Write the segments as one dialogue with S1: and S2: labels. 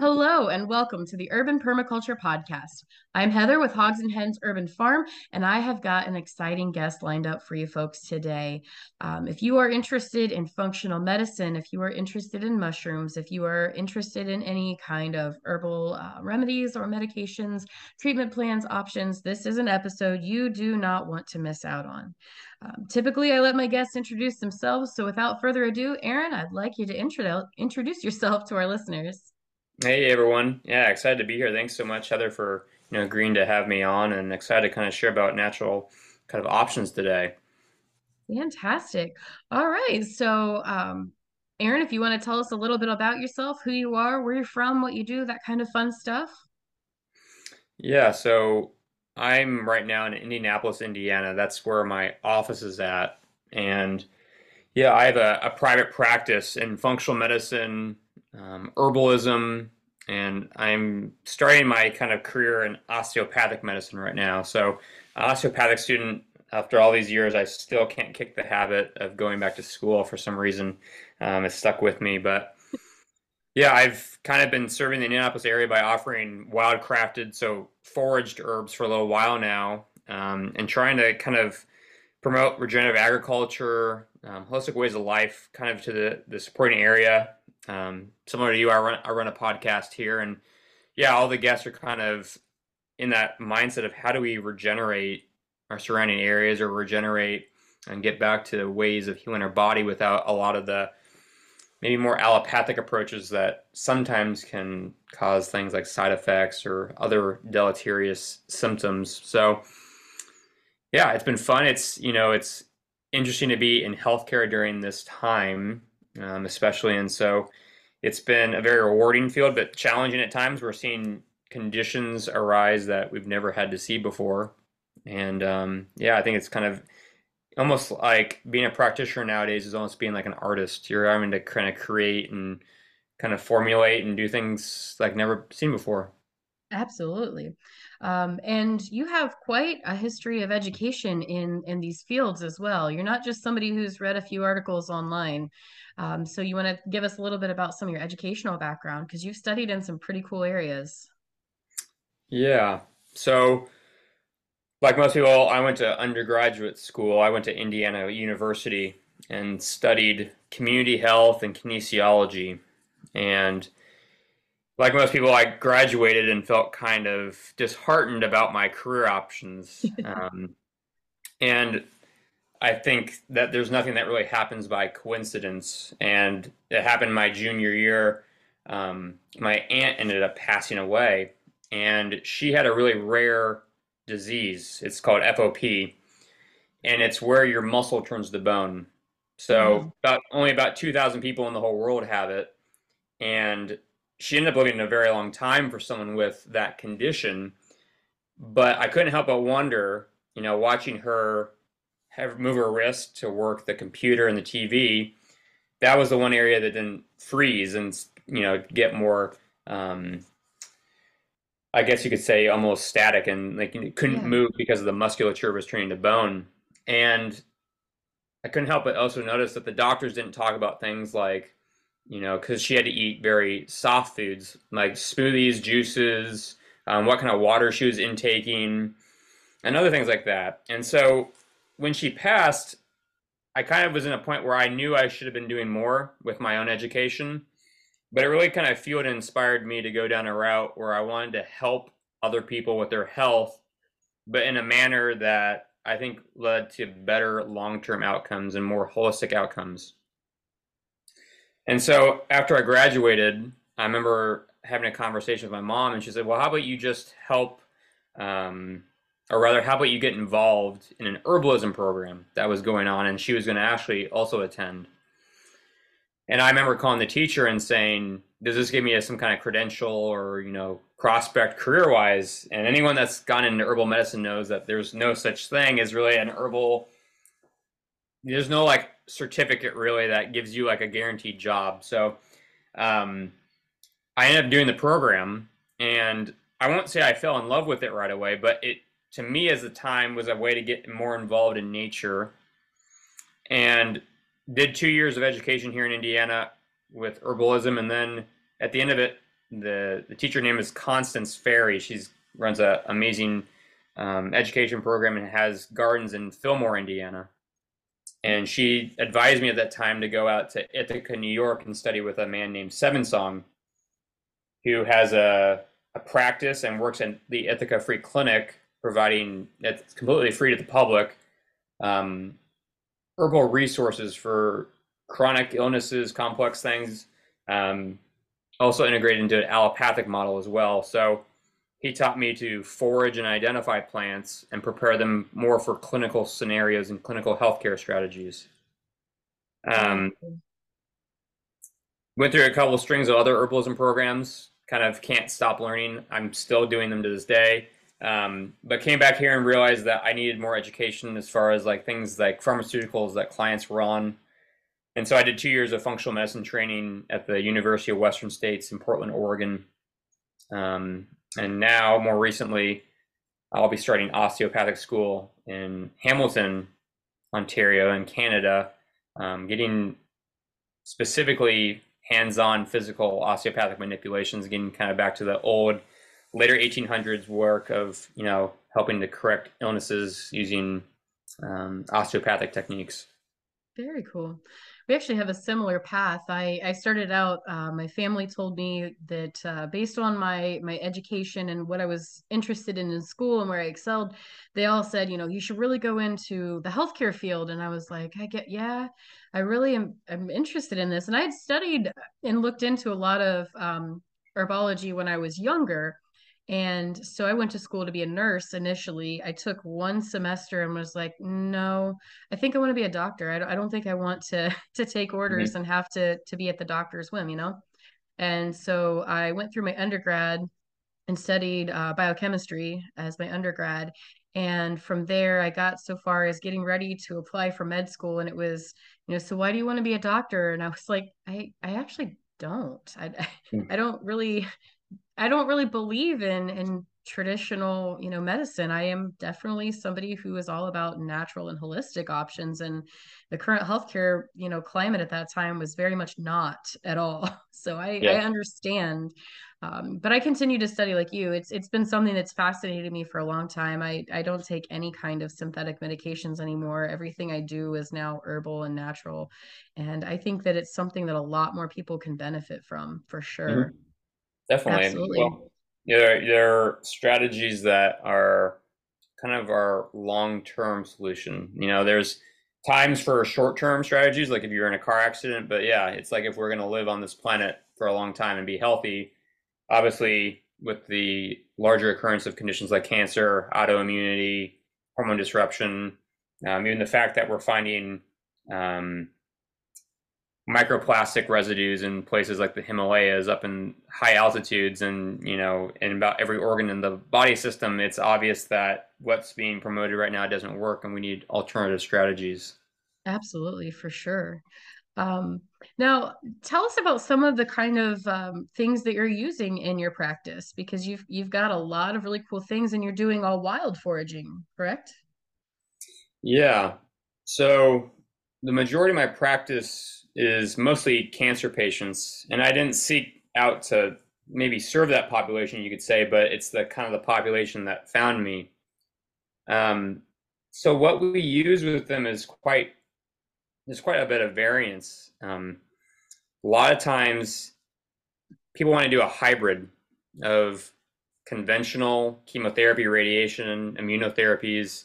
S1: Hello, and welcome to the Urban Permaculture Podcast. I'm Heather with Hogs and Hens Urban Farm, and I have got an exciting guest lined up for you folks today. Um, if you are interested in functional medicine, if you are interested in mushrooms, if you are interested in any kind of herbal uh, remedies or medications, treatment plans, options, this is an episode you do not want to miss out on. Um, typically, I let my guests introduce themselves. So, without further ado, Aron, I'd like you to intro- introduce yourself to our listeners.
S2: Hey everyone. Yeah, excited to be here. Thanks so much, Heather, for you know agreeing to have me on and excited to kind of share about natural kind of options today.
S1: Fantastic. All right. So um Aron, if you want to tell us a little bit about yourself, who you are, where you're from, what you do, that kind of fun stuff.
S2: Yeah, so I'm right now in Indianapolis, Indiana. That's where my office is at. And yeah, I have a, a private practice in functional medicine, um, herbalism, and I'm starting my kind of career in osteopathic medicine right now. So, osteopathic student. After all these years, I still can't kick the habit of going back to school for some reason. Um, it's stuck with me, but yeah, I've kind of been serving the Indianapolis area by offering wild crafted, so foraged herbs for a little while now, um, and trying to kind of promote regenerative agriculture, um, holistic ways of life, kind of to the, the supporting area. Um, similar to you, I run I run a podcast here, and yeah, all the guests are kind of in that mindset of how do we regenerate our surrounding areas or regenerate and get back to ways of healing our body without a lot of the maybe more allopathic approaches that sometimes can cause things like side effects or other deleterious symptoms. So yeah, it's been fun. It's you know it's interesting to be in healthcare during this time, um, especially, and so it's been a very rewarding field, but challenging at times. We're seeing conditions arise that we've never had to see before, and um, yeah, I think it's kind of almost like being a practitioner nowadays is almost being like an artist. You're having to kind of create and kind of formulate and do things like never seen before.
S1: Absolutely. Um, and you have quite a history of education in in these fields as well. You're not just somebody who's read a few articles online. Um, so you want to give us a little bit about some of your educational background because you've studied in some pretty cool areas.
S2: Yeah. So, like most people, I went to undergraduate school. I went to Indiana University and studied community health and kinesiology. And like most people, I graduated and felt kind of disheartened about my career options. um, and I think that there's nothing that really happens by coincidence. And it happened my junior year. Um, my aunt ended up passing away, and she had a really rare disease. It's called FOP, and it's where your muscle turns to bone. So mm-hmm. about only about 2,000 people in the whole world have it, and she ended up living a very long time for someone with that condition. But I couldn't help but wonder, you know, watching her have move her wrist to work the computer and the TV. That was the one area that didn't freeze and you know get more. Um, I guess you could say almost static and like couldn't yeah. move because of the musculature was training to bone. And I couldn't help but also notice that the doctors didn't talk about things like you know, because she had to eat very soft foods like smoothies, juices, um, what kind of water she was intaking, and other things like that. And so when she passed, I kind of was in a point where I knew I should have been doing more with my own education, but it really kind of fueled and inspired me to go down a route where I wanted to help other people with their health, but in a manner that I think led to better long term outcomes and more holistic outcomes. And so after I graduated, I remember having a conversation with my mom, and she said, "Well, how about you just help, um, or rather, how about you get involved in an herbalism program that was going on?" And she was going to actually also attend. And I remember calling the teacher and saying, "Does this give me a, some kind of credential or you know prospect career wise?" And anyone that's gone into herbal medicine knows that there's no such thing as really an herbal. There's no like certificate really that gives you like a guaranteed job. So um, I ended up doing the program, and I won't say I fell in love with it right away, but it to me as the time was a way to get more involved in nature, and did two years of education here in Indiana with herbalism, and then at the end of it, the the teacher name is Constance Ferry. She's runs a amazing um, education program and has gardens in Fillmore, Indiana. And she advised me at that time to go out to Ithaca, New York, and study with a man named 7Song, who has a, a practice and works in the Ithaca Free Clinic, providing it's completely free to the public um, herbal resources for chronic illnesses, complex things, um, also integrated into an allopathic model as well. So he taught me to forage and identify plants and prepare them more for clinical scenarios and clinical healthcare strategies. Um, went through a couple of strings of other herbalism programs. Kind of can't stop learning. I'm still doing them to this day. Um, but came back here and realized that I needed more education as far as like things like pharmaceuticals that clients were on. And so I did two years of functional medicine training at the University of Western States in Portland, Oregon. Um, and now, more recently, I'll be starting osteopathic school in Hamilton, Ontario, in Canada, um, getting specifically hands-on physical osteopathic manipulations, getting kind of back to the old later 1800s work of you know helping to correct illnesses using um, osteopathic techniques.
S1: Very cool we actually have a similar path. I, I started out, uh, my family told me that uh, based on my, my education and what I was interested in in school and where I excelled, they all said, you know, you should really go into the healthcare field. And I was like, I get, yeah, I really am I'm interested in this. And I had studied and looked into a lot of um, herbology when I was younger. And so I went to school to be a nurse initially. I took one semester and was like, no, I think I want to be a doctor. I don't, I don't think I want to to take orders mm-hmm. and have to to be at the doctor's whim, you know. And so I went through my undergrad and studied uh, biochemistry as my undergrad. And from there, I got so far as getting ready to apply for med school. And it was, you know, so why do you want to be a doctor? And I was like, I, I actually don't. I, I, hmm. I don't really I don't really believe in in traditional, you know, medicine. I am definitely somebody who is all about natural and holistic options and the current healthcare, you know, climate at that time was very much not at all. So I, yeah. I understand. Um, but I continue to study like you. It's it's been something that's fascinated me for a long time. I, I don't take any kind of synthetic medications anymore. Everything I do is now herbal and natural. And I think that it's something that a lot more people can benefit from for sure. Mm-hmm.
S2: Definitely. Absolutely. Well, there, there are strategies that are kind of our long-term solution. You know, there's times for short-term strategies, like if you're in a car accident, but yeah, it's like if we're going to live on this planet for a long time and be healthy, obviously with the larger occurrence of conditions like cancer, autoimmunity, hormone disruption, um, even the fact that we're finding um, microplastic residues in places like the Himalayas up in high altitudes and you know in about every organ in the body system it's obvious that what's being promoted right now doesn't work and we need alternative strategies.
S1: Absolutely for sure. Um, now tell us about some of the kind of um, things that you're using in your practice because you've you've got a lot of really cool things and you're doing all wild foraging correct?
S2: Yeah. So the majority of my practice is mostly cancer patients, and I didn't seek out to maybe serve that population, you could say, but it's the kind of the population that found me. Um, so what we use with them is quite there's quite a bit of variance. Um, a lot of times, people want to do a hybrid of conventional chemotherapy, radiation, immunotherapies,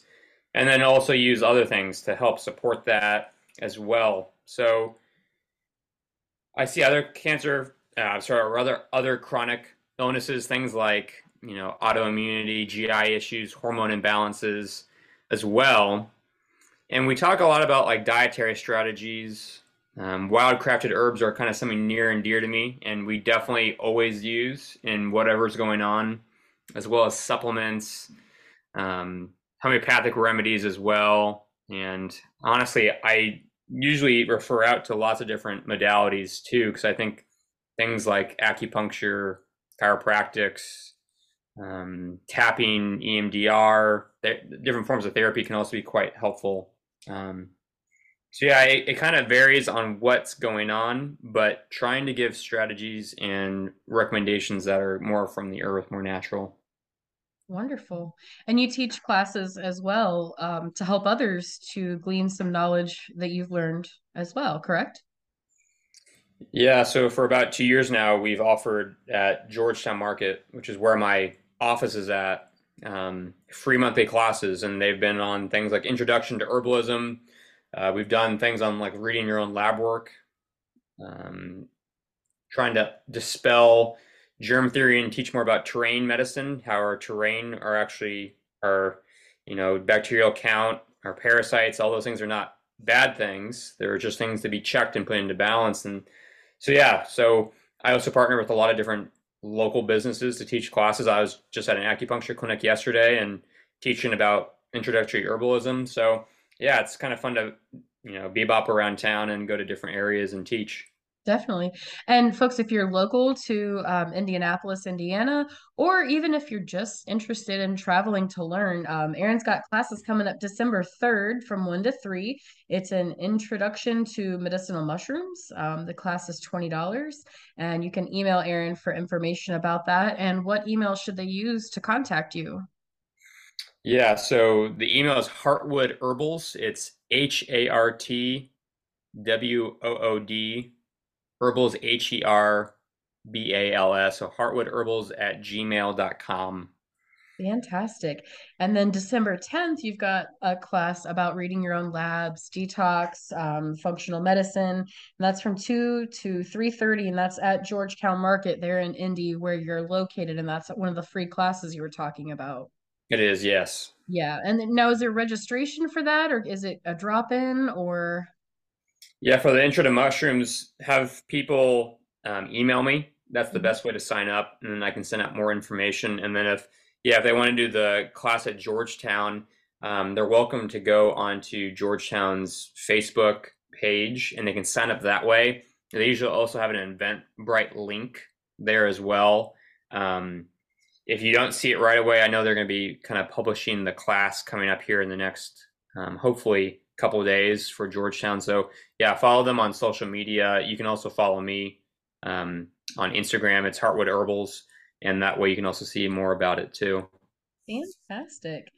S2: and then also use other things to help support that as well. So I see other cancer, uh, sorry, or other other chronic illnesses, things like you know autoimmunity, GI issues, hormone imbalances, as well. And we talk a lot about like dietary strategies. Um, wildcrafted herbs are kind of something near and dear to me, and we definitely always use in whatever's going on, as well as supplements, um, homeopathic remedies as well. And honestly, I usually refer out to lots of different modalities too, because I think things like acupuncture, chiropractics, um, tapping, EMDR, different forms of therapy can also be quite helpful. Um, So yeah, it, it kind of varies on what's going on, but trying to give strategies and recommendations that are more from the earth, more natural.
S1: Wonderful. And you teach classes as well um, to help others to glean some knowledge that you've learned as well, correct?
S2: Yeah, so for about two years now, we've offered at Georgetown Market, which is where my office is at, um, free monthly classes, and they've been on things like Introduction to Herbalism. Uh, we've done things on like reading your own lab work, um, trying to dispel germ theory and teach more about terrain medicine, how our terrain are actually our, you know, bacterial count, our parasites, all those things are not bad things. They're just things to be checked and put into balance. And so, yeah, so I also partner with a lot of different local businesses to teach classes. I was just at an acupuncture clinic yesterday and teaching about introductory herbalism. So, yeah, it's kind of fun to, you know, bebop around town and go to different areas and teach.
S1: Definitely. And folks, if you're local to um, Indianapolis, Indiana, or even if you're just interested in traveling to learn, um, Aron's got classes coming up December 3rd from 1 to 3. It's an introduction to medicinal mushrooms. Um, the class is $20, and you can email Aron for information about that. And what email should they use to contact you?
S2: Yeah, so the email is Hartwood Herbals. It's H A R T W O O D Herbals, H E R B A L S. So hartwoodherbals at gmail.com.
S1: Fantastic. And then December 10th, you've got a class about reading your own labs, detox, um, functional medicine. And that's from 2 to 3.30, and that's at Georgetown Market there in Indy where you're located. And that's one of the free classes you were talking about.
S2: It is, yes.
S1: Yeah. And now is there registration for that or is it a drop-in or
S2: yeah, for the intro to mushrooms, have people um, email me. That's the mm-hmm. best way to sign up, and then I can send out more information. And then if yeah, if they want to do the class at Georgetown, um, they're welcome to go onto Georgetown's Facebook page, and they can sign up that way. They usually also have an Eventbrite link there as well. Um, if you don't see it right away, I know they're going to be kind of publishing the class coming up here in the next, um, hopefully, couple of days for Georgetown. So yeah, follow them on social media. You can also follow me um, on Instagram. It's Hartwood Herbals, and that way you can also see more about it too.
S1: Fantastic.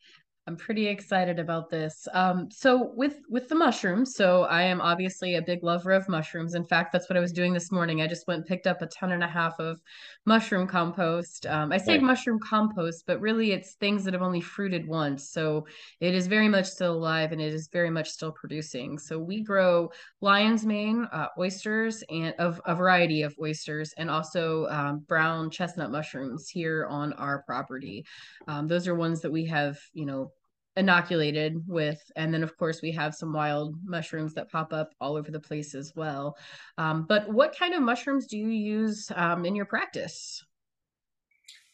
S1: I'm pretty excited about this. Um, so with with the mushrooms, so I am obviously a big lover of mushrooms. In fact, that's what I was doing this morning. I just went and picked up a ton and a half of mushroom compost. Um, I say right. mushroom compost, but really it's things that have only fruited once. So it is very much still alive and it is very much still producing. So we grow lion's mane uh, oysters and of a variety of oysters, and also um, brown chestnut mushrooms here on our property. Um, those are ones that we have, you know inoculated with and then of course we have some wild mushrooms that pop up all over the place as well. Um, but what kind of mushrooms do you use um, in your practice?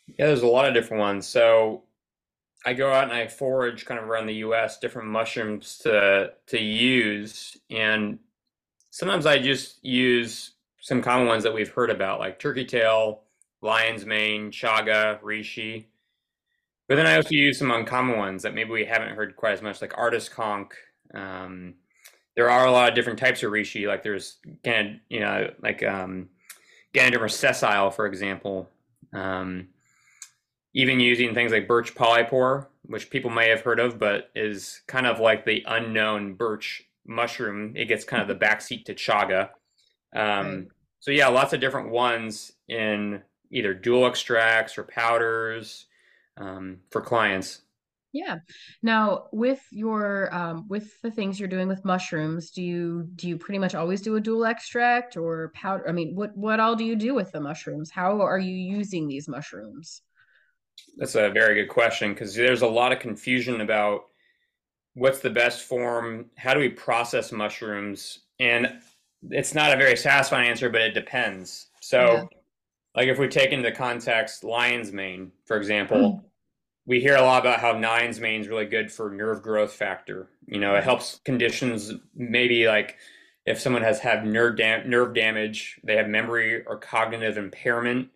S2: Yeah there's a lot of different ones. So i go out and i forage kind of around the us different mushrooms to to use and sometimes i just use some common ones that we've heard about like turkey tail lion's mane chaga reishi but then I also use some uncommon ones that maybe we haven't heard quite as much, like artist conch. Um, there are a lot of different types of reishi. Like there's, kind you know, like um, Ganoderma sessile, for example. Um, even using things like birch polypore, which people may have heard of, but is kind of like the unknown birch mushroom. It gets kind of the backseat to chaga. Um. So yeah, lots of different ones in either dual extracts or powders um, for clients.
S1: Yeah. Now, with your um, with the things you're doing with mushrooms, do you do you pretty much always do a dual extract or powder? I mean, what what all do you do with the mushrooms? How are you using these mushrooms?
S2: That's a very good question because there's a lot of confusion about what's the best form. How do we process mushrooms? And it's not a very satisfying answer, but it depends. So. Yeah like if we take into context lion's mane, for example, mm. We hear a lot about how lion's mane is really good for nerve growth factor. You know, it mm-hmm. helps conditions maybe like if someone has had nerve dam- nerve damage, they have memory or cognitive impairment.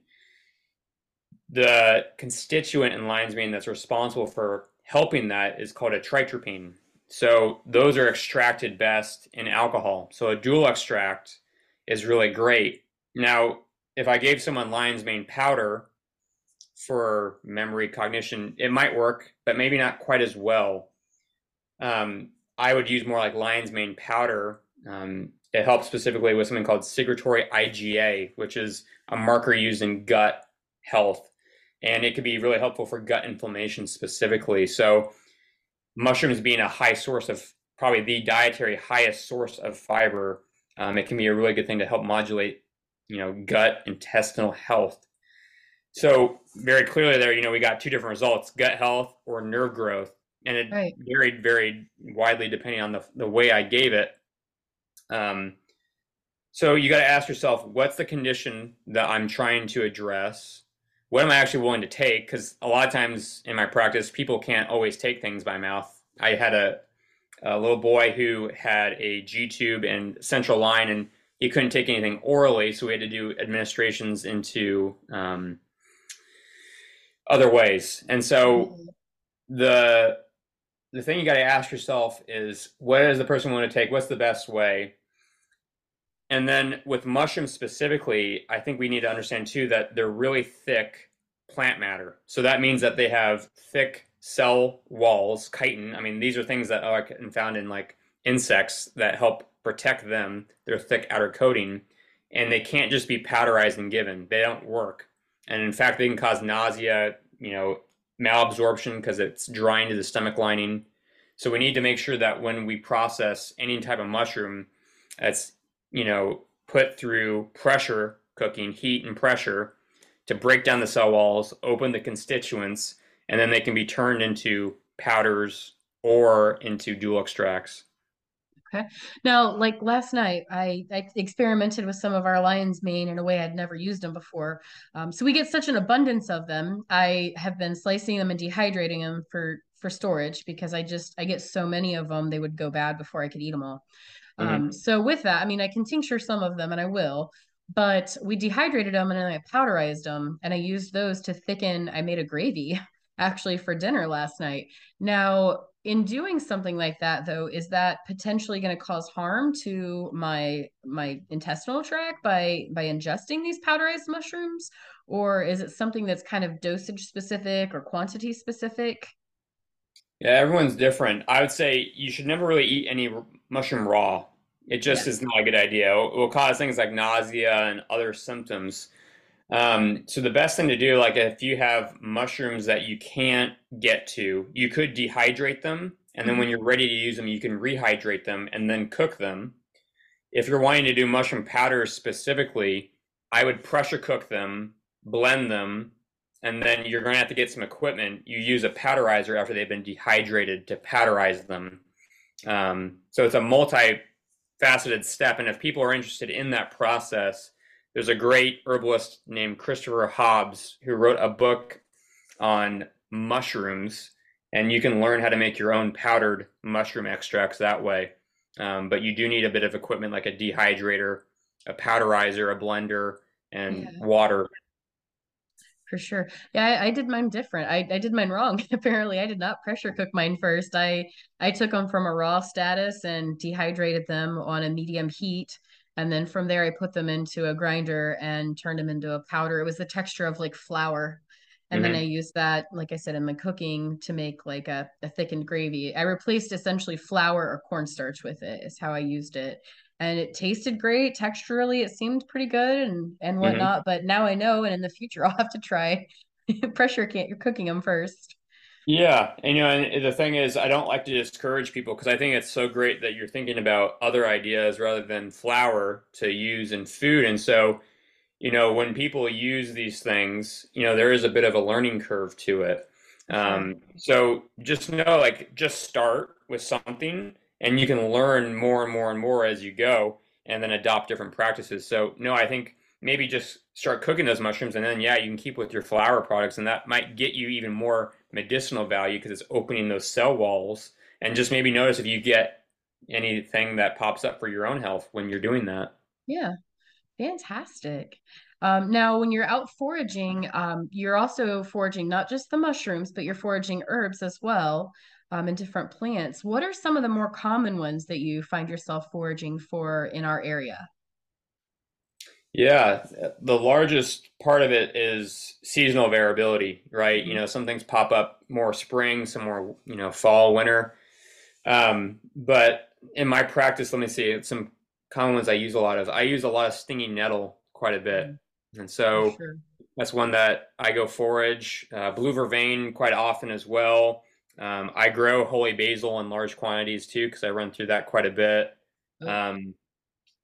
S2: The constituent in lion's mane that's responsible for helping that is called a tritropine. So those are extracted best in alcohol. So a dual extract is really great. Now, if I gave someone lion's mane powder for memory cognition, it might work, but maybe not quite as well. Um, I would use more like lion's mane powder. Um, it helps specifically with something called secretory IgA, which is a marker used in gut health. And it could be really helpful for gut inflammation specifically. So, mushrooms being a high source of probably the dietary highest source of fiber, um, it can be a really good thing to help modulate, you know, gut intestinal health. So very clearly there, you know, we got two different results: gut health or nerve growth, and it right. varied very widely depending on the the way I gave it. Um, so you got to ask yourself, what's the condition that I'm trying to address? What am I actually willing to take? Because a lot of times in my practice, people can't always take things by mouth. I had a, a little boy who had a G tube and central line, and he couldn't take anything orally, so we had to do administrations into um, other ways. And so mm-hmm. the the thing you got to ask yourself is what does the person want to take? What's the best way? And then with mushrooms specifically, I think we need to understand too that they're really thick plant matter. So that means that they have thick cell walls, chitin. I mean, these are things that are found in like insects that help protect them, their thick outer coating, and they can't just be powderized and given. They don't work. And in fact, they can cause nausea, you know, malabsorption because it's drying to the stomach lining. So we need to make sure that when we process any type of mushroom, that's you know put through pressure cooking, heat and pressure to break down the cell walls, open the constituents, and then they can be turned into powders or into dual extracts.
S1: Okay. Now, like last night, I, I experimented with some of our lion's mane in a way I'd never used them before. Um, so we get such an abundance of them. I have been slicing them and dehydrating them for for storage because I just I get so many of them they would go bad before I could eat them all. Mm-hmm. Um, so with that, I mean I can tincture some of them and I will, but we dehydrated them and then I powderized them and I used those to thicken. I made a gravy actually for dinner last night. Now in doing something like that though is that potentially going to cause harm to my my intestinal tract by by ingesting these powderized mushrooms? Or is it something that's kind of dosage specific or quantity specific?
S2: Yeah everyone's different. I would say you should never really eat any mushroom raw. It just yeah. is not a good idea. It will cause things like nausea and other symptoms um, so the best thing to do, like if you have mushrooms that you can't get to, you could dehydrate them, and then when mm-hmm. you're ready to use them, you can rehydrate them and then cook them. If you're wanting to do mushroom powders specifically, I would pressure cook them, blend them, and then you're going to have to get some equipment. You use a powderizer after they've been dehydrated to powderize them. Um, so it's a multi-faceted step, and if people are interested in that process, there's a great herbalist named Christopher Hobbs who wrote a book on mushrooms, and you can learn how to make your own powdered mushroom extracts that way. Um, but you do need a bit of equipment like a dehydrator, a powderizer, a blender, and yeah. water.
S1: For sure. Yeah, I, I, did mine different. I, I did mine wrong. Apparently, I did not pressure cook mine first. I I took them from a raw status and dehydrated them on a medium heat and then from there i put them into a grinder and turned them into a powder it was the texture of like flour and mm-hmm. then i used that like i said in my cooking to make like a, a thickened gravy i replaced essentially flour or cornstarch with it is how i used it and it tasted great texturally it seemed pretty good and and mm-hmm. whatnot mm-hmm. but now i know and in the future i'll have to try pressure can't you're cooking them first
S2: yeah, and you know, and the thing is, I don't like to discourage people because I think it's so great that you're thinking about other ideas rather than flour to use in food. And so, you know, when people use these things, you know, there is a bit of a learning curve to it. Um, so just know, like, just start with something, and you can learn more and more and more as you go, and then adopt different practices. So, no, I think maybe just start cooking those mushrooms, and then yeah, you can keep with your flour products, and that might get you even more medicinal value because it's opening those cell walls. And just maybe notice if you get anything that pops up for your own health when you're doing that.
S1: Yeah, fantastic. Um, now, when you're out foraging, um, you're also foraging not just the mushrooms, but you're foraging herbs as well. um, and different plants. What are some of the more common ones that you find yourself foraging for in our area?
S2: Yeah, the largest part of it is seasonal variability, right? You know, some things pop up more spring, some more, you know, fall, winter. Um, but in my practice, let me see some common ones I use a lot of. I use a lot of stinging nettle quite a bit. Mm-hmm. And so sure. that's one that I go forage. Uh, blue vervain quite often as well. Um, I grow holy basil in large quantities too because I run through that quite a bit. Um,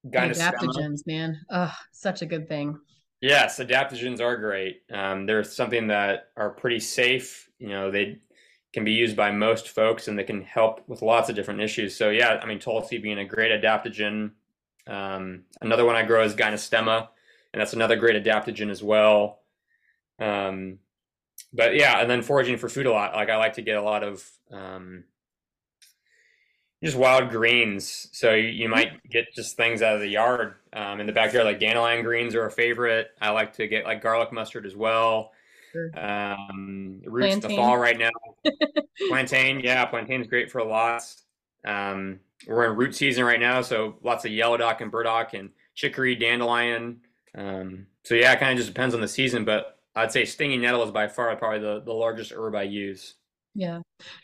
S1: adaptogens, man. Oh, such a good thing.
S2: Yes, adaptogens are great. Um, they're something that are pretty safe. You know, they can be used by most folks and they can help with lots of different issues. So yeah, I mean, Tulsi being a great adaptogen. Um, another one I grow is Gynostemma, and that's another great adaptogen as well. Um, but yeah, and then foraging for food a lot. Like I like to get a lot of um, just wild greens. So you, you, might get just things out of the yard um, in the backyard, like dandelion greens are a favorite. I like to get like garlic mustard as well. Sure. Um, roots plantain. the fall right now. plantain, yeah, plantain's great for lots. Um, we're in root season right now, so lots of yellow dock and burdock and chicory, dandelion. Um, so yeah, it kind of just depends on the season, but I'd say stinging nettle is by far probably the, the largest herb I use.
S1: Yeah.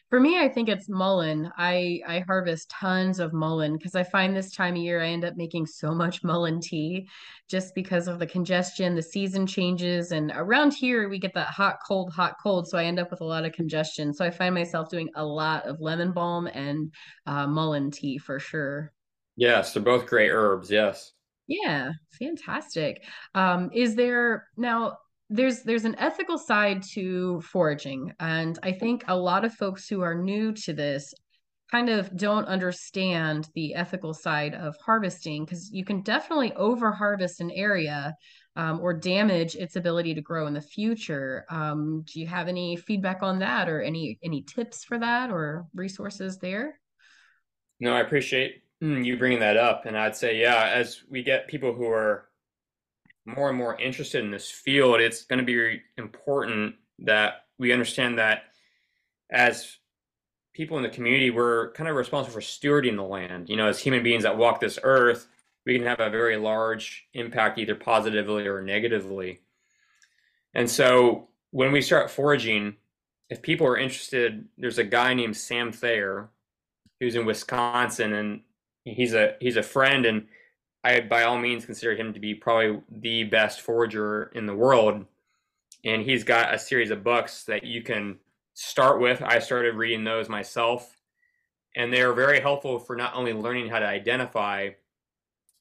S1: For me, I think it's mullein. I I harvest tons of mullein because I find this time of year I end up making so much mullein tea just because of the congestion, the season changes, and around here we get that hot, cold, hot, cold. So I end up with a lot of congestion. So I find myself doing a lot of lemon balm and uh, mullein tea for sure.
S2: Yes, they're both great herbs. Yes.
S1: Yeah, fantastic. Um, is there now there's there's an ethical side to foraging and i think a lot of folks who are new to this kind of don't understand the ethical side of harvesting because you can definitely over harvest an area um, or damage its ability to grow in the future. Um, do you have any feedback on that or any any tips for that or resources there?
S2: No i appreciate mm, you bringing that up and i'd say yeah as we get people who are more and more interested in this field, it's going to be important that we understand that as people in the community, we're kind of responsible for stewarding the land. You know, as human beings that walk this earth, we can have a very large impact, either positively or negatively. And so when we start foraging, if people are interested, there's a guy named Sam Thayer who's in Wisconsin and he's a he's a friend and I by all means consider him to be probably the best forager in the world. And he's got a series of books that you can start with. I started reading those myself, and they're very helpful for not only learning how to identify,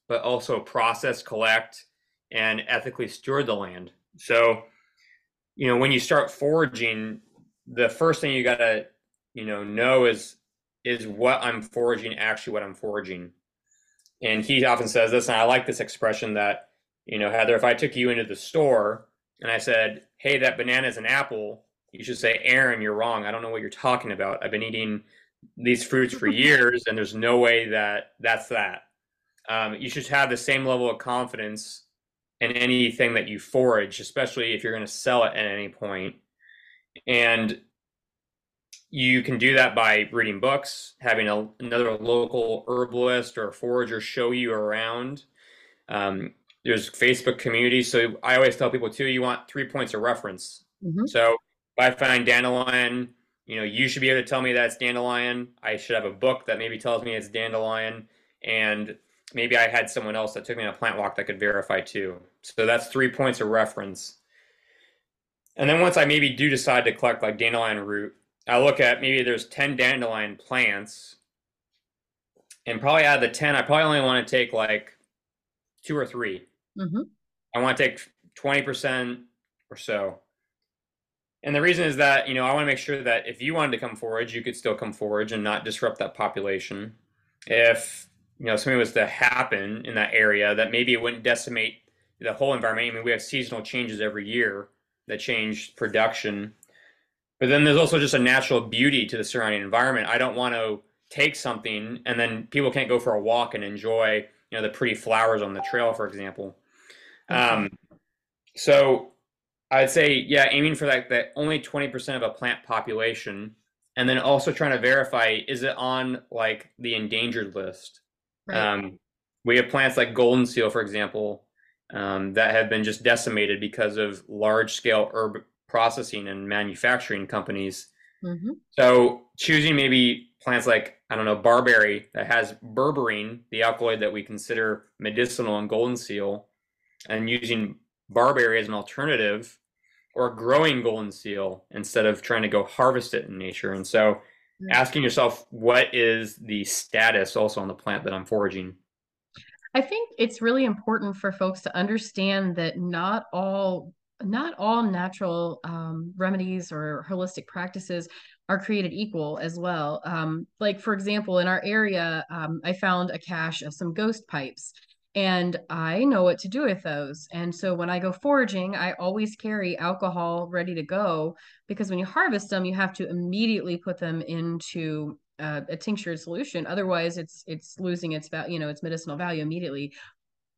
S2: but also process, collect, and ethically steward the land. So, you know, when you start foraging, the first thing you gotta, you know, know is is what I'm foraging actually what I'm foraging and he often says this, and I like this expression that, you know, Heather, if I took you into the store and I said, hey, that banana is an apple, you should say, Aron, you're wrong. I don't know what you're talking about. I've been eating these fruits for years, and there's no way that that's that. Um, you should have the same level of confidence in anything that you forage, especially if you're going to sell it at any point. And you can do that by reading books, having a, another local herbalist or forager show you around. Um, there's Facebook communities. So I always tell people too, you want three points of reference. Mm-hmm. So if I find dandelion, you know, you should be able to tell me that's dandelion. I should have a book that maybe tells me it's dandelion. And maybe I had someone else that took me on a plant walk that could verify too. So that's three points of reference. And then once I maybe do decide to collect like dandelion root, I look at maybe there's 10 dandelion plants, and probably out of the 10, I probably only want to take like two or 3 mm-hmm. I want to take 20% or so. And the reason is that, you know, I want to make sure that if you wanted to come forage, you could still come forage and not disrupt that population. If, you know, something was to happen in that area, that maybe it wouldn't decimate the whole environment. I mean, we have seasonal changes every year that change production but then there's also just a natural beauty to the surrounding environment. I don't want to take something and then people can't go for a walk and enjoy, you know, the pretty flowers on the trail, for example. Um, so I'd say, yeah, aiming for that, that only 20% of a plant population and then also trying to verify is it on like the endangered list. Right. Um, we have plants like golden seal, for example, um, that have been just decimated because of large scale herb processing and manufacturing companies. Mm-hmm. So choosing maybe plants like I don't know barberry that has berberine, the alkaloid that we consider medicinal in golden seal, and using barberry as an alternative, or growing golden seal instead of trying to go harvest it in nature. And so, mm-hmm. asking yourself what is the status also on the plant that I'm foraging.
S1: I think it's really important for folks to understand that not all not all natural um, remedies or holistic practices are created equal as well. Um, like for example, in our area, um, I found a cache of some ghost pipes, and I know what to do with those. And so when I go foraging, I always carry alcohol ready to go because when you harvest them, you have to immediately put them into uh, a tinctured solution. Otherwise, it's it's losing its value, you know, its medicinal value immediately.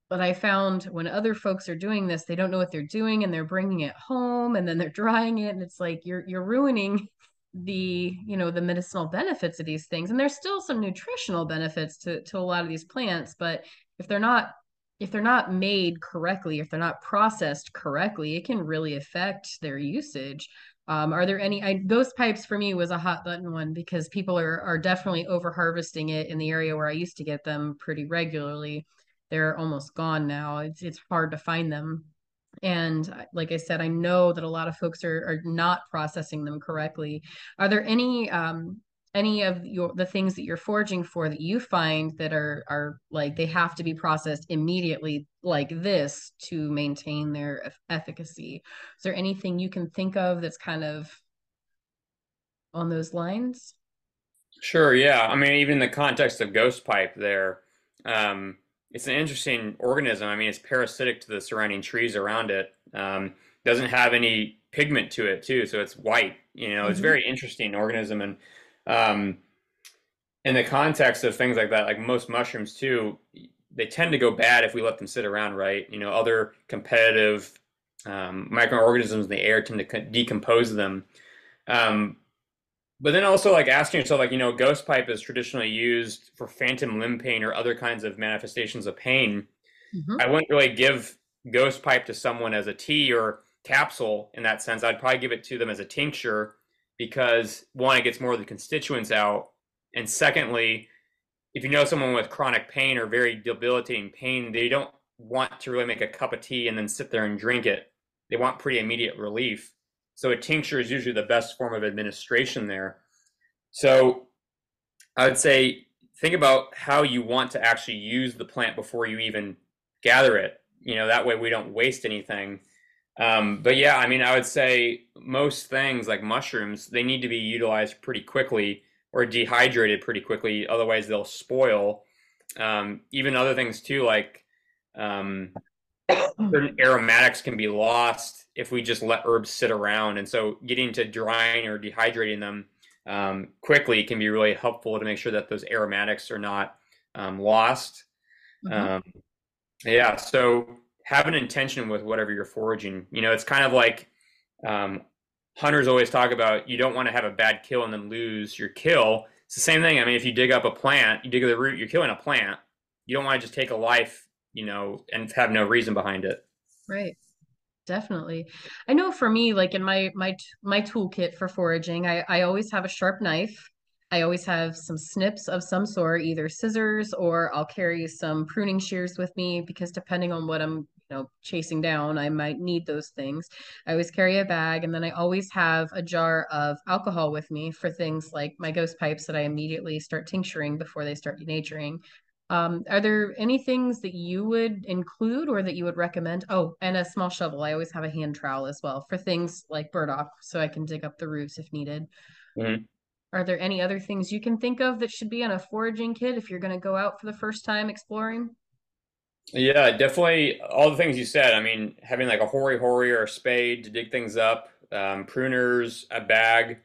S1: But I found when other folks are doing this, they don't know what they're doing, and they're bringing it home, and then they're drying it, and it's like you're you're ruining the you know the medicinal benefits of these things. And there's still some nutritional benefits to to a lot of these plants, but if they're not if they're not made correctly, if they're not processed correctly, it can really affect their usage. Um, are there any? I, ghost pipes for me was a hot button one because people are are definitely over harvesting it in the area where I used to get them pretty regularly. They're almost gone now. It's it's hard to find them, and like I said, I know that a lot of folks are are not processing them correctly. Are there any um, any of your the things that you're foraging for that you find that are are like they have to be processed immediately like this to maintain their efficacy is there anything you can think of that's kind of on those lines
S2: sure yeah i mean even in the context of ghost pipe there um, it's an interesting organism i mean it's parasitic to the surrounding trees around it um, doesn't have any pigment to it too so it's white you know mm-hmm. it's very interesting organism and um, in the context of things like that, like most mushrooms too, they tend to go bad if we let them sit around, right? You know, other competitive um, microorganisms in the air tend to decompose them. Um, but then also like asking yourself, like, you know, ghost pipe is traditionally used for phantom limb pain or other kinds of manifestations of pain. Mm-hmm. I wouldn't really give ghost pipe to someone as a tea or capsule in that sense. I'd probably give it to them as a tincture because one, it gets more of the constituents out, and secondly, if you know someone with chronic pain or very debilitating pain, they don't want to really make a cup of tea and then sit there and drink it. They want pretty immediate relief. So a tincture is usually the best form of administration there. So I would say think about how you want to actually use the plant before you even gather it. You know, that way we don't waste anything. Um, but yeah, I mean, I would say most things like mushrooms, they need to be utilized pretty quickly or dehydrated pretty quickly. Otherwise, they'll spoil. Um, even other things too, like um, certain aromatics can be lost if we just let herbs sit around. And so, getting to drying or dehydrating them um, quickly can be really helpful to make sure that those aromatics are not um, lost. Mm-hmm. Um, yeah, so have an intention with whatever you're foraging. You know, it's kind of like um, hunters always talk about you don't want to have a bad kill and then lose your kill. It's the same thing. I mean, if you dig up a plant, you dig the root, you're killing a plant. You don't want to just take a life, you know, and have no reason behind it.
S1: Right. Definitely. I know for me, like in my my my toolkit for foraging, I, I always have a sharp knife I always have some snips of some sort, either scissors or I'll carry some pruning shears with me because depending on what I'm, you know, chasing down, I might need those things. I always carry a bag and then I always have a jar of alcohol with me for things like my ghost pipes that I immediately start tincturing before they start denaturing. Um, are there any things that you would include or that you would recommend? Oh, and a small shovel. I always have a hand trowel as well for things like burdock so I can dig up the roots if needed. Mm-hmm. Are there any other things you can think of that should be on a foraging kit if you're going to go out for the first time exploring?
S2: Yeah, definitely all the things you said. I mean, having like a hori hori or a spade to dig things up, um, pruners, a bag,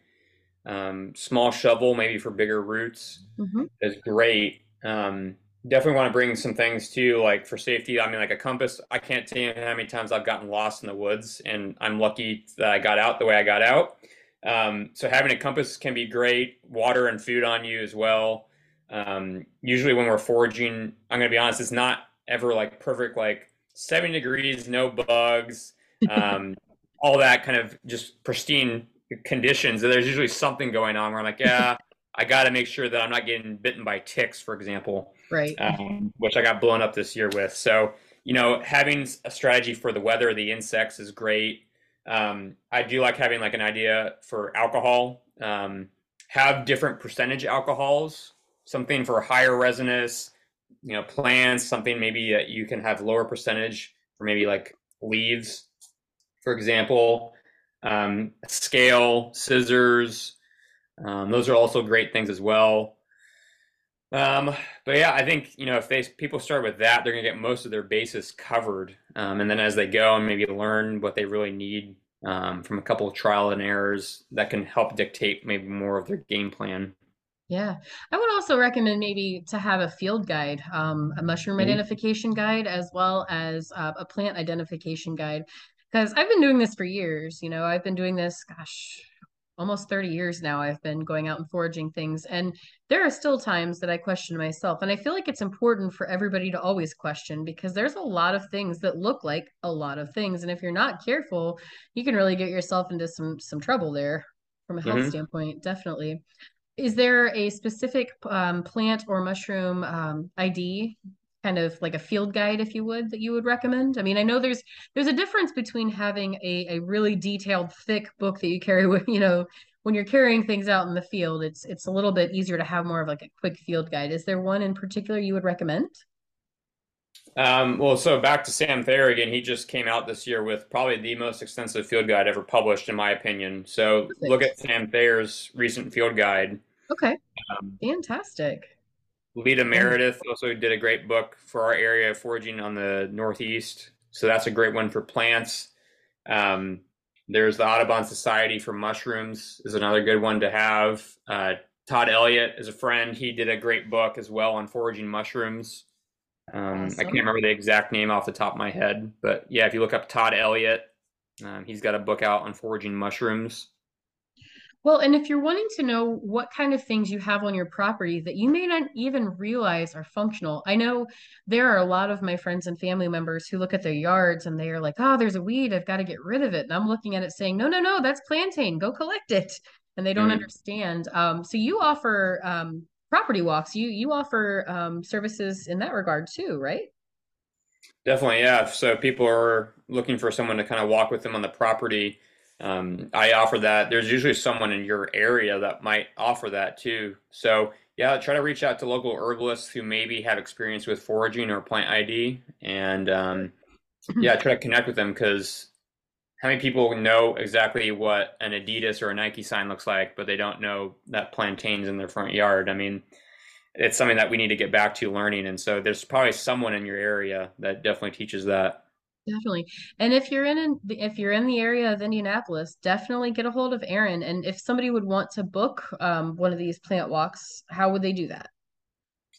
S2: um, small shovel maybe for bigger roots mm-hmm. is great. Um, definitely want to bring some things too, like for safety. I mean, like a compass. I can't tell you how many times I've gotten lost in the woods, and I'm lucky that I got out the way I got out. Um, so having a compass can be great. Water and food on you as well. Um, usually when we're foraging, I'm gonna be honest, it's not ever like perfect, like 70 degrees, no bugs, um, all that kind of just pristine conditions. There's usually something going on where I'm like, yeah, I got to make sure that I'm not getting bitten by ticks, for example,
S1: right?
S2: Um, which I got blown up this year with. So you know, having a strategy for the weather, the insects is great. Um, I do like having like an idea for alcohol. Um, have different percentage alcohols, something for higher resinous, you know, plants, something maybe that you can have lower percentage for maybe like leaves, for example. Um, scale, scissors, um, those are also great things as well. Um, but yeah, I think you know if they people start with that, they're gonna get most of their bases covered, um, and then as they go and maybe learn what they really need um, from a couple of trial and errors, that can help dictate maybe more of their game plan.
S1: Yeah, I would also recommend maybe to have a field guide, um, a mushroom mm-hmm. identification guide, as well as uh, a plant identification guide. Because I've been doing this for years. You know, I've been doing this, gosh, almost 30 years now I've been going out and foraging things and there are still times that I question myself and I feel like it's important for everybody to always question because there's a lot of things that look like a lot of things and if you're not careful you can really get yourself into some some trouble there from a health mm-hmm. standpoint definitely is there a specific um, plant or mushroom um, ID kind of like a field guide if you would that you would recommend i mean i know there's there's a difference between having a, a really detailed thick book that you carry with you know when you're carrying things out in the field it's it's a little bit easier to have more of like a quick field guide is there one in particular you would recommend
S2: um, well, so back to Sam Thayer again. He just came out this year with probably the most extensive field guide ever published, in my opinion. So Perfect. look at Sam Thayer's recent field guide.
S1: Okay. Um, Fantastic.
S2: Leda Meredith also did a great book for our area of foraging on the Northeast. So that's a great one for plants. Um, there's the Audubon Society for mushrooms is another good one to have. Uh, Todd Elliott is a friend. He did a great book as well on foraging mushrooms. Um, awesome. I can't remember the exact name off the top of my head, but yeah, if you look up Todd Elliott, um, he's got a book out on foraging mushrooms.
S1: Well, and if you're wanting to know what kind of things you have on your property that you may not even realize are functional, I know there are a lot of my friends and family members who look at their yards and they are like, oh, there's a weed, I've got to get rid of it. And I'm looking at it saying, no, no, no, that's plantain, go collect it. And they don't mm. understand. Um, so you offer um, property walks, you you offer um, services in that regard too, right?
S2: Definitely, yeah. So people are looking for someone to kind of walk with them on the property um, I offer that. There's usually someone in your area that might offer that too. So yeah, try to reach out to local herbalists who maybe have experience with foraging or plant ID, and um, yeah, try to connect with them because how many people know exactly what an Adidas or a Nike sign looks like, but they don't know that plantains in their front yard? I mean, it's something that we need to get back to learning, and so there's probably someone in your area that definitely teaches that.
S1: Definitely. And if you're in if you're in the area of Indianapolis, definitely get a hold of Aron. And if somebody would want to book um, one of these plant walks, how would they do that?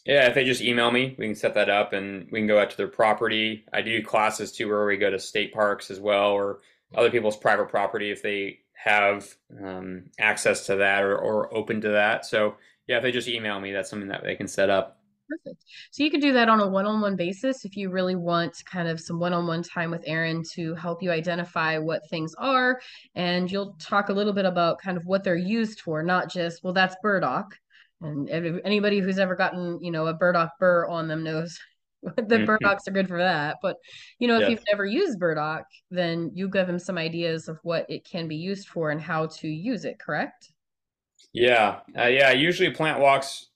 S2: Yeah, if they just email me, we can set that up and we can go out to their property. I do classes too where we go to state parks as well or other people's private property if they have um, access to that or, or open to that. So yeah, if they just email me, that's something that they can set up.
S1: Perfect. So you can do that on a one-on-one basis if you really want kind of some one-on-one time with Aron to help you identify what things are, and you'll talk a little bit about kind of what they're used for, not just well that's burdock. And anybody who's ever gotten you know a burdock burr on them knows the mm-hmm. burdocks are good for that. But you know if yes. you've never used burdock, then you give them some ideas of what it can be used for and how to use it. Correct?
S2: Yeah, uh, yeah. Usually plant walks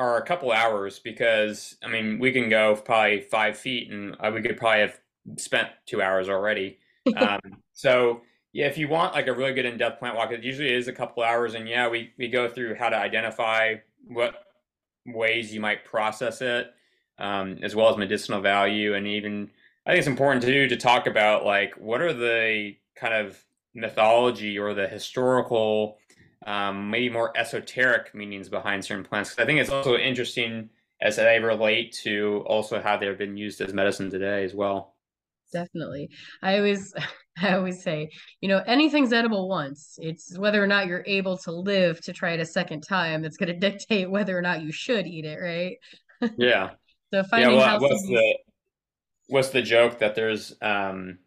S2: are a couple hours because I mean we can go probably five feet and uh, we could probably have spent two hours already. um, so yeah, if you want like a really good in-depth plant walk, it usually is a couple hours, and yeah, we we go through how to identify what ways you might process it, um, as well as medicinal value, and even I think it's important too to talk about like what are the kind of mythology or the historical um, maybe more esoteric meanings behind certain plants. Because I think it's also interesting as they relate to also how they've been used as medicine today as well.
S1: definitely. I always I always say, you know, anything's edible once. It's whether or not you're able to live to try it a second time that's going to dictate whether or not you should eat it, right?
S2: Yeah.
S1: so finding
S2: yeah,
S1: well,
S2: what's the what's the joke that there's um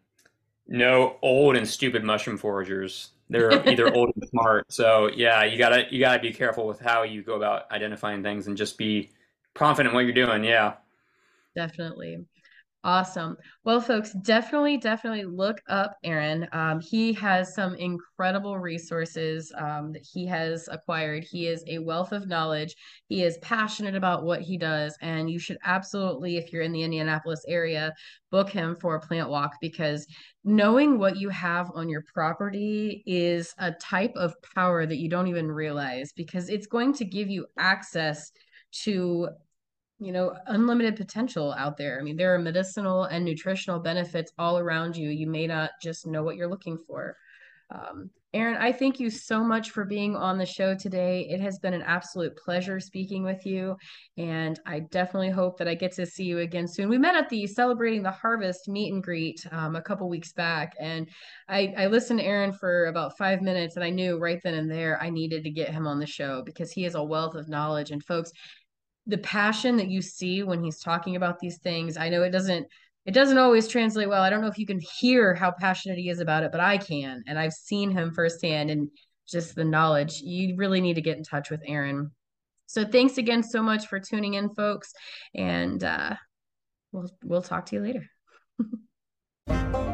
S2: no old and stupid mushroom foragers. They're either old and smart. So yeah, you gotta you gotta be careful with how you go about identifying things and just be confident in what you're doing. Yeah.
S1: Definitely. Awesome. Well, folks, definitely, definitely look up Aron. Um, he has some incredible resources um, that he has acquired. He is a wealth of knowledge. He is passionate about what he does. And you should absolutely, if you're in the Indianapolis area, book him for a plant walk because knowing what you have on your property is a type of power that you don't even realize because it's going to give you access to you know unlimited potential out there. I mean there are medicinal and nutritional benefits all around you. You may not just know what you're looking for. Um, aron i thank you so much for being on the show today. It has been an absolute pleasure speaking with you and i definitely hope that i get to see you again soon. We met at the celebrating the harvest meet and greet um, a couple weeks back and I, I listened to aron for about five minutes and i knew right then and there i needed to get him on the show because he is a wealth of knowledge. And folks the passion that you see when he's talking about these things i know it doesn't it doesn't always translate well. I don't know if you can hear how passionate he is about it but i can and i've seen him firsthand and just the knowledge. You really need to get in touch with aron. So thanks again so much for tuning in folks and uh we'll we'll talk to you later